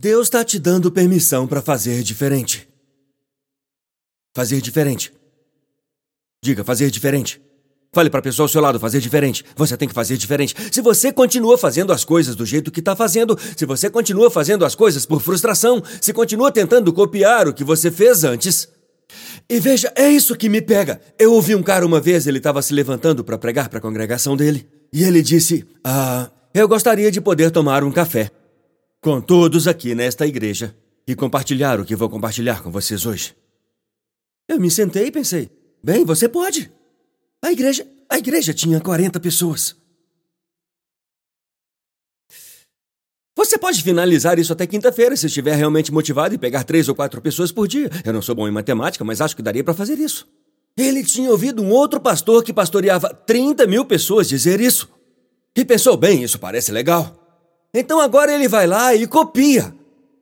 Deus está te dando permissão para fazer diferente. Fazer diferente. Diga, fazer diferente. Fale para a pessoa ao seu lado, fazer diferente. Você tem que fazer diferente. Se você continua fazendo as coisas do jeito que está fazendo, se você continua fazendo as coisas por frustração, se continua tentando copiar o que você fez antes. E veja, é isso que me pega. Eu ouvi um cara uma vez, ele estava se levantando para pregar para a congregação dele, e ele disse: Ah, eu gostaria de poder tomar um café com todos aqui nesta igreja e compartilhar o que vou compartilhar com vocês hoje. Eu me sentei e pensei: bem, você pode. A igreja, a igreja tinha 40 pessoas. Você pode finalizar isso até quinta-feira se estiver realmente motivado e pegar três ou quatro pessoas por dia. Eu não sou bom em matemática, mas acho que daria para fazer isso. Ele tinha ouvido um outro pastor que pastoreava 30 mil pessoas dizer isso. E pensou, bem, isso parece legal. Então agora ele vai lá e copia,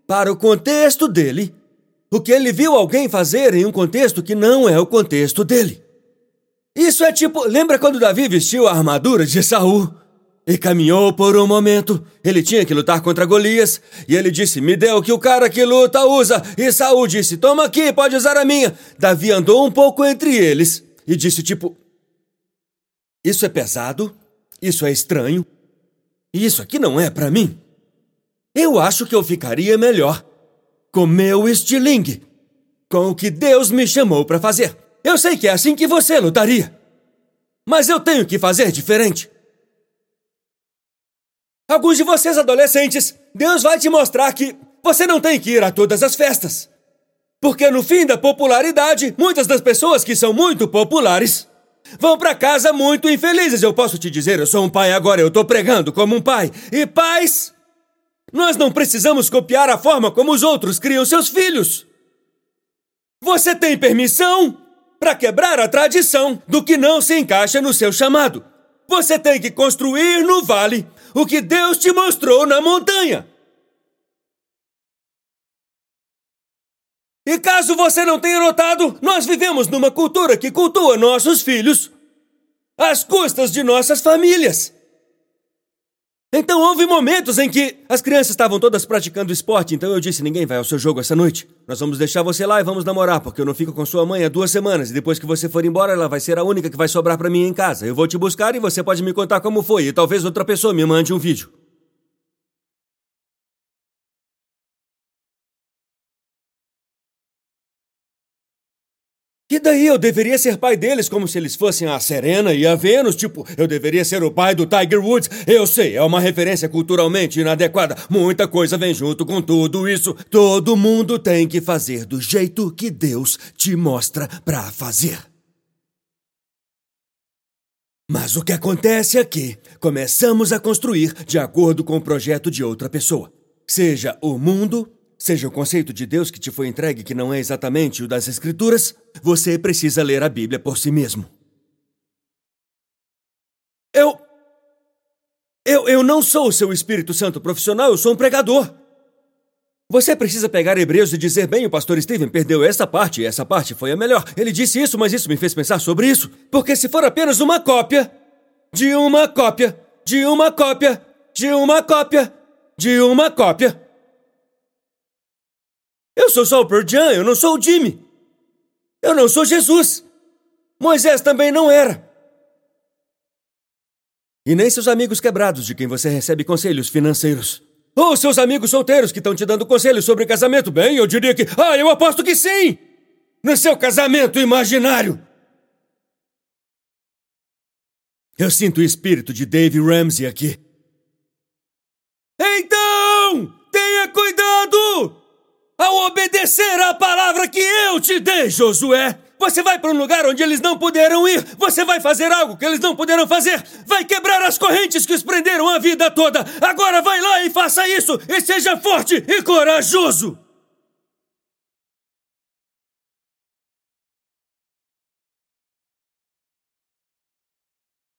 para o contexto dele, o que ele viu alguém fazer em um contexto que não é o contexto dele. Isso é tipo, lembra quando Davi vestiu a armadura de Saul e caminhou por um momento? Ele tinha que lutar contra Golias e ele disse: "Me dê o que o cara que luta usa". E Saul disse: "Toma aqui, pode usar a minha". Davi andou um pouco entre eles e disse tipo: "Isso é pesado, isso é estranho, isso aqui não é para mim. Eu acho que eu ficaria melhor com meu estilingue, com o que Deus me chamou para fazer". Eu sei que é assim que você lutaria. Mas eu tenho que fazer diferente. Alguns de vocês adolescentes, Deus vai te mostrar que você não tem que ir a todas as festas. Porque no fim da popularidade, muitas das pessoas que são muito populares vão para casa muito infelizes. Eu posso te dizer, eu sou um pai agora, eu tô pregando como um pai. E pais, nós não precisamos copiar a forma como os outros criam seus filhos. Você tem permissão para quebrar a tradição do que não se encaixa no seu chamado. Você tem que construir no vale o que Deus te mostrou na montanha. E caso você não tenha notado, nós vivemos numa cultura que cultua nossos filhos às custas de nossas famílias. Então houve momentos em que as crianças estavam todas praticando esporte, então eu disse: ninguém vai ao seu jogo essa noite. Nós vamos deixar você lá e vamos namorar, porque eu não fico com sua mãe há duas semanas, e depois que você for embora, ela vai ser a única que vai sobrar para mim em casa. Eu vou te buscar e você pode me contar como foi, e talvez outra pessoa me mande um vídeo. E daí eu deveria ser pai deles como se eles fossem a Serena e a Vênus, tipo, eu deveria ser o pai do Tiger Woods. Eu sei, é uma referência culturalmente inadequada. Muita coisa vem junto com tudo isso. Todo mundo tem que fazer do jeito que Deus te mostra pra fazer. Mas o que acontece é que começamos a construir de acordo com o projeto de outra pessoa. Seja o mundo, Seja o conceito de Deus que te foi entregue que não é exatamente o das Escrituras, você precisa ler a Bíblia por si mesmo. Eu. Eu, eu não sou o seu Espírito Santo profissional, eu sou um pregador. Você precisa pegar Hebreus e dizer: bem, o pastor Steven perdeu essa parte e essa parte foi a melhor. Ele disse isso, mas isso me fez pensar sobre isso. Porque se for apenas uma cópia, de uma cópia, de uma cópia, de uma cópia, de uma cópia, eu sou só o Pearl Jam, eu não sou o Jimmy. Eu não sou Jesus. Moisés também não era. E nem seus amigos quebrados de quem você recebe conselhos financeiros. Ou seus amigos solteiros que estão te dando conselhos sobre casamento. Bem, eu diria que. Ah, eu aposto que sim! No seu casamento imaginário! Eu sinto o espírito de Dave Ramsey aqui. Então! Tenha cuidado! Ao obedecer à palavra que eu te dei, Josué, você vai para um lugar onde eles não puderam ir. Você vai fazer algo que eles não puderam fazer. Vai quebrar as correntes que os prenderam a vida toda. Agora vai lá e faça isso. E seja forte e corajoso.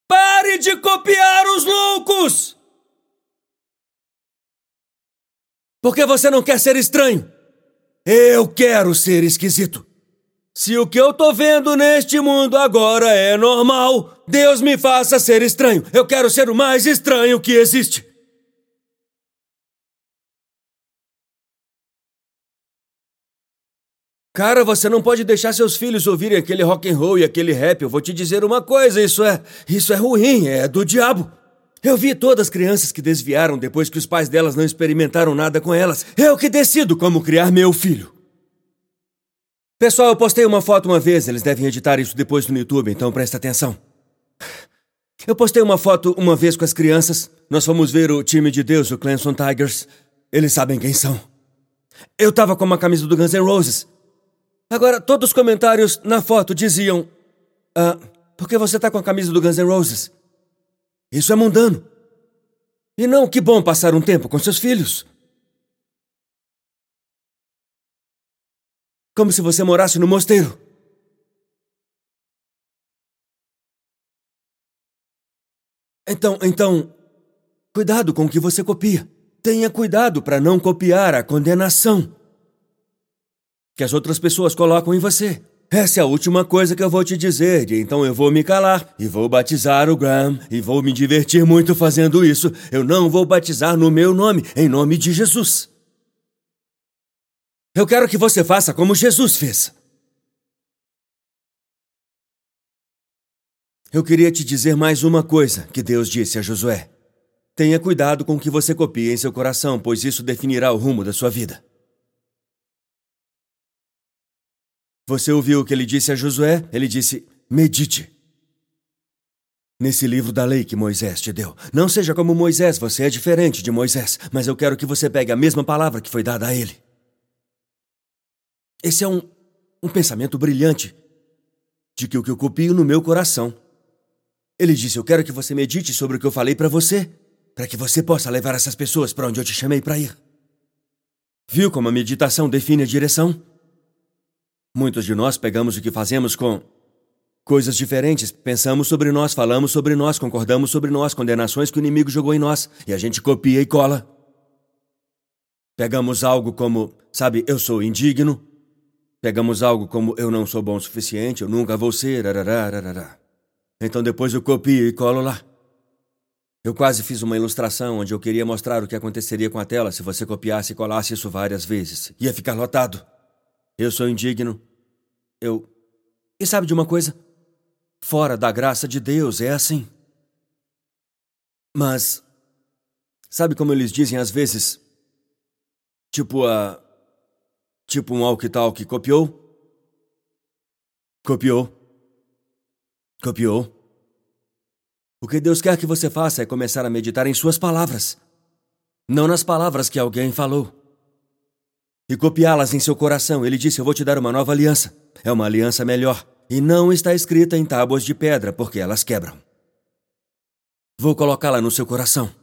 Pare de copiar os loucos! Porque você não quer ser estranho. Eu quero ser esquisito. Se o que eu tô vendo neste mundo agora é normal, Deus me faça ser estranho. Eu quero ser o mais estranho que existe. Cara, você não pode deixar seus filhos ouvirem aquele rock and roll e aquele rap. Eu vou te dizer uma coisa, isso é, isso é ruim, é do diabo. Eu vi todas as crianças que desviaram depois que os pais delas não experimentaram nada com elas. Eu que decido como criar meu filho. Pessoal, eu postei uma foto uma vez, eles devem editar isso depois no YouTube, então presta atenção. Eu postei uma foto uma vez com as crianças. Nós fomos ver o time de Deus, o Clemson Tigers. Eles sabem quem são. Eu tava com uma camisa do Guns N' Roses. Agora, todos os comentários na foto diziam: Ah, por que você tá com a camisa do Guns N' Roses? Isso é mundano. E não, que bom passar um tempo com seus filhos. Como se você morasse no mosteiro. Então, então, cuidado com o que você copia. Tenha cuidado para não copiar a condenação que as outras pessoas colocam em você. Essa é a última coisa que eu vou te dizer, então eu vou me calar e vou batizar o Graham e vou me divertir muito fazendo isso. Eu não vou batizar no meu nome, em nome de Jesus. Eu quero que você faça como Jesus fez. Eu queria te dizer mais uma coisa que Deus disse a Josué. Tenha cuidado com o que você copia em seu coração, pois isso definirá o rumo da sua vida. Você ouviu o que ele disse a Josué? Ele disse: medite. Nesse livro da lei que Moisés te deu. Não seja como Moisés, você é diferente de Moisés, mas eu quero que você pegue a mesma palavra que foi dada a ele. Esse é um, um pensamento brilhante de que o que eu copio no meu coração. Ele disse: Eu quero que você medite sobre o que eu falei para você, para que você possa levar essas pessoas para onde eu te chamei para ir. Viu como a meditação define a direção? Muitos de nós pegamos o que fazemos com coisas diferentes. Pensamos sobre nós, falamos sobre nós, concordamos sobre nós, condenações que o inimigo jogou em nós, e a gente copia e cola. Pegamos algo como, sabe, eu sou indigno. Pegamos algo como eu não sou bom o suficiente, eu nunca vou ser. Então depois eu copio e colo lá. Eu quase fiz uma ilustração onde eu queria mostrar o que aconteceria com a tela se você copiasse e colasse isso várias vezes. Ia ficar lotado. Eu sou indigno. Eu. E sabe de uma coisa? Fora da graça de Deus é assim. Mas. Sabe como eles dizem às vezes? Tipo a. Tipo um walkie-talkie copiou? Copiou. Copiou. O que Deus quer que você faça é começar a meditar em Suas palavras, não nas palavras que alguém falou e copiá-las em seu coração. Ele disse: Eu vou te dar uma nova aliança. É uma aliança melhor. E não está escrita em tábuas de pedra, porque elas quebram. Vou colocá-la no seu coração.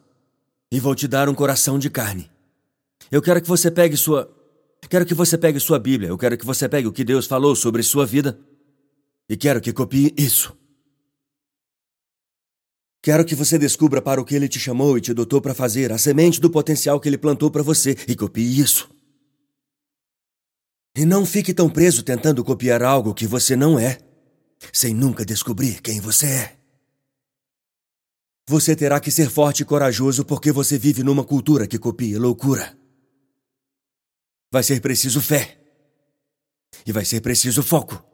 E vou te dar um coração de carne. Eu quero que você pegue sua. Quero que você pegue sua Bíblia. Eu quero que você pegue o que Deus falou sobre sua vida. E quero que copie isso. Quero que você descubra para o que ele te chamou e te dotou para fazer, a semente do potencial que ele plantou para você, e copie isso. E não fique tão preso tentando copiar algo que você não é, sem nunca descobrir quem você é. Você terá que ser forte e corajoso porque você vive numa cultura que copia loucura. Vai ser preciso fé. E vai ser preciso foco.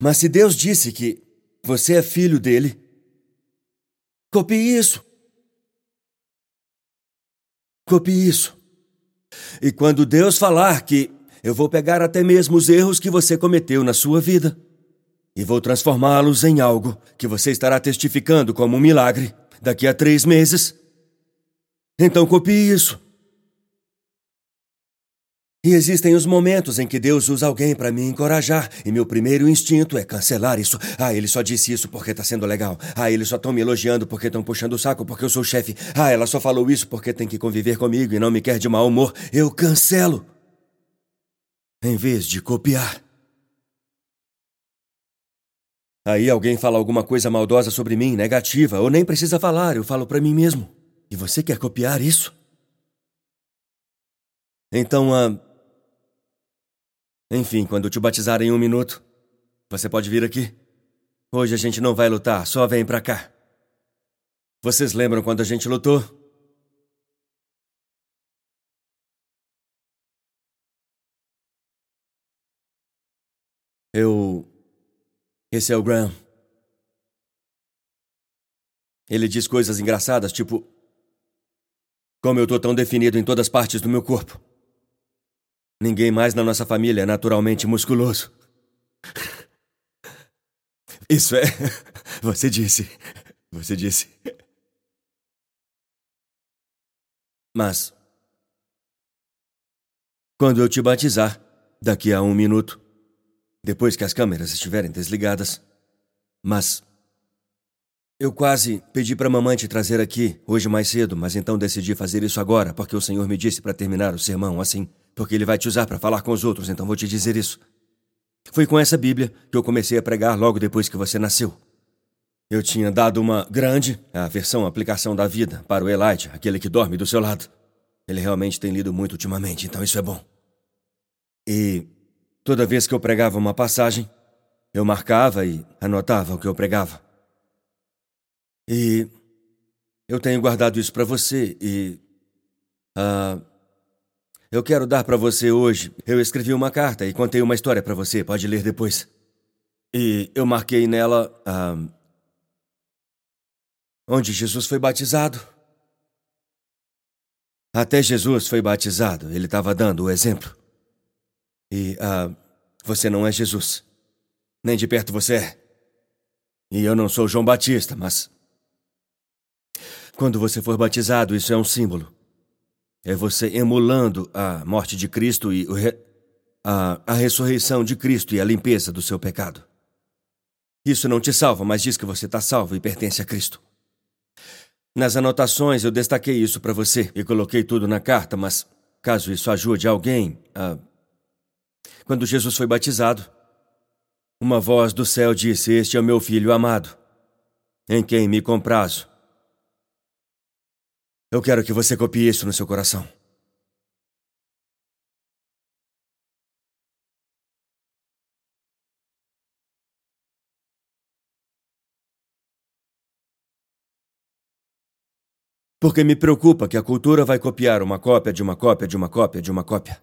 Mas se Deus disse que você é filho dele, copie isso. Copie isso. E quando Deus falar que eu vou pegar até mesmo os erros que você cometeu na sua vida e vou transformá-los em algo que você estará testificando como um milagre daqui a três meses, então copie isso. E existem os momentos em que Deus usa alguém para me encorajar, e meu primeiro instinto é cancelar isso. Ah, ele só disse isso porque tá sendo legal. Ah, eles só estão me elogiando porque estão puxando o saco porque eu sou chefe. Ah, ela só falou isso porque tem que conviver comigo e não me quer de mau humor. Eu cancelo. Em vez de copiar. Aí alguém fala alguma coisa maldosa sobre mim, negativa, ou nem precisa falar, eu falo para mim mesmo. E você quer copiar isso? Então, ah, enfim, quando te batizar em um minuto, você pode vir aqui. Hoje a gente não vai lutar, só vem pra cá. Vocês lembram quando a gente lutou? Eu. Esse é o Graham. Ele diz coisas engraçadas, tipo. Como eu tô tão definido em todas as partes do meu corpo. Ninguém mais na nossa família é naturalmente musculoso. Isso é. Você disse. Você disse. Mas. Quando eu te batizar, daqui a um minuto, depois que as câmeras estiverem desligadas. Mas. Eu quase pedi para mamãe te trazer aqui hoje mais cedo, mas então decidi fazer isso agora, porque o Senhor me disse para terminar o sermão assim, porque ele vai te usar para falar com os outros, então vou te dizer isso. Foi com essa Bíblia que eu comecei a pregar logo depois que você nasceu. Eu tinha dado uma grande, a versão aplicação da vida, para o Elijah, aquele que dorme do seu lado. Ele realmente tem lido muito ultimamente, então isso é bom. E toda vez que eu pregava uma passagem, eu marcava e anotava o que eu pregava. E eu tenho guardado isso para você e. Uh, eu quero dar para você hoje. Eu escrevi uma carta e contei uma história para você, pode ler depois. E eu marquei nela. Uh, onde Jesus foi batizado. Até Jesus foi batizado, ele estava dando o exemplo. E uh, você não é Jesus. Nem de perto você é. E eu não sou João Batista, mas. Quando você for batizado, isso é um símbolo. É você emulando a morte de Cristo e re... a, a ressurreição de Cristo e a limpeza do seu pecado. Isso não te salva, mas diz que você está salvo e pertence a Cristo. Nas anotações eu destaquei isso para você e coloquei tudo na carta, mas caso isso ajude alguém, ah, quando Jesus foi batizado, uma voz do céu disse: Este é o meu filho amado, em quem me comprazo. Eu quero que você copie isso no seu coração. Porque me preocupa que a cultura vai copiar uma cópia de uma cópia de uma cópia de uma cópia.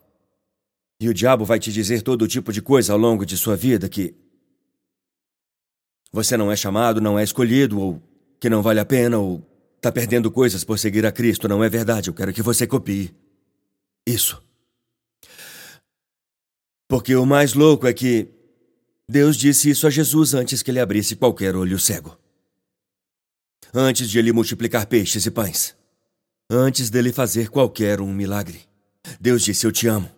E o diabo vai te dizer todo tipo de coisa ao longo de sua vida que você não é chamado, não é escolhido, ou que não vale a pena, ou está perdendo coisas por seguir a Cristo. Não é verdade. Eu quero que você copie isso. Porque o mais louco é que Deus disse isso a Jesus antes que ele abrisse qualquer olho cego antes de ele multiplicar peixes e pães, antes dele fazer qualquer um milagre. Deus disse: Eu te amo.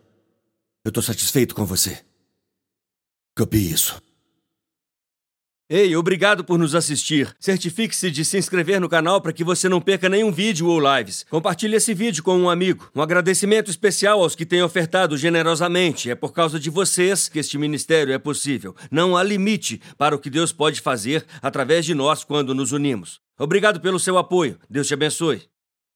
Eu estou satisfeito com você. Copie isso. Ei, obrigado por nos assistir. Certifique-se de se inscrever no canal para que você não perca nenhum vídeo ou lives. Compartilhe esse vídeo com um amigo. Um agradecimento especial aos que têm ofertado generosamente. É por causa de vocês que este ministério é possível. Não há limite para o que Deus pode fazer através de nós quando nos unimos. Obrigado pelo seu apoio. Deus te abençoe.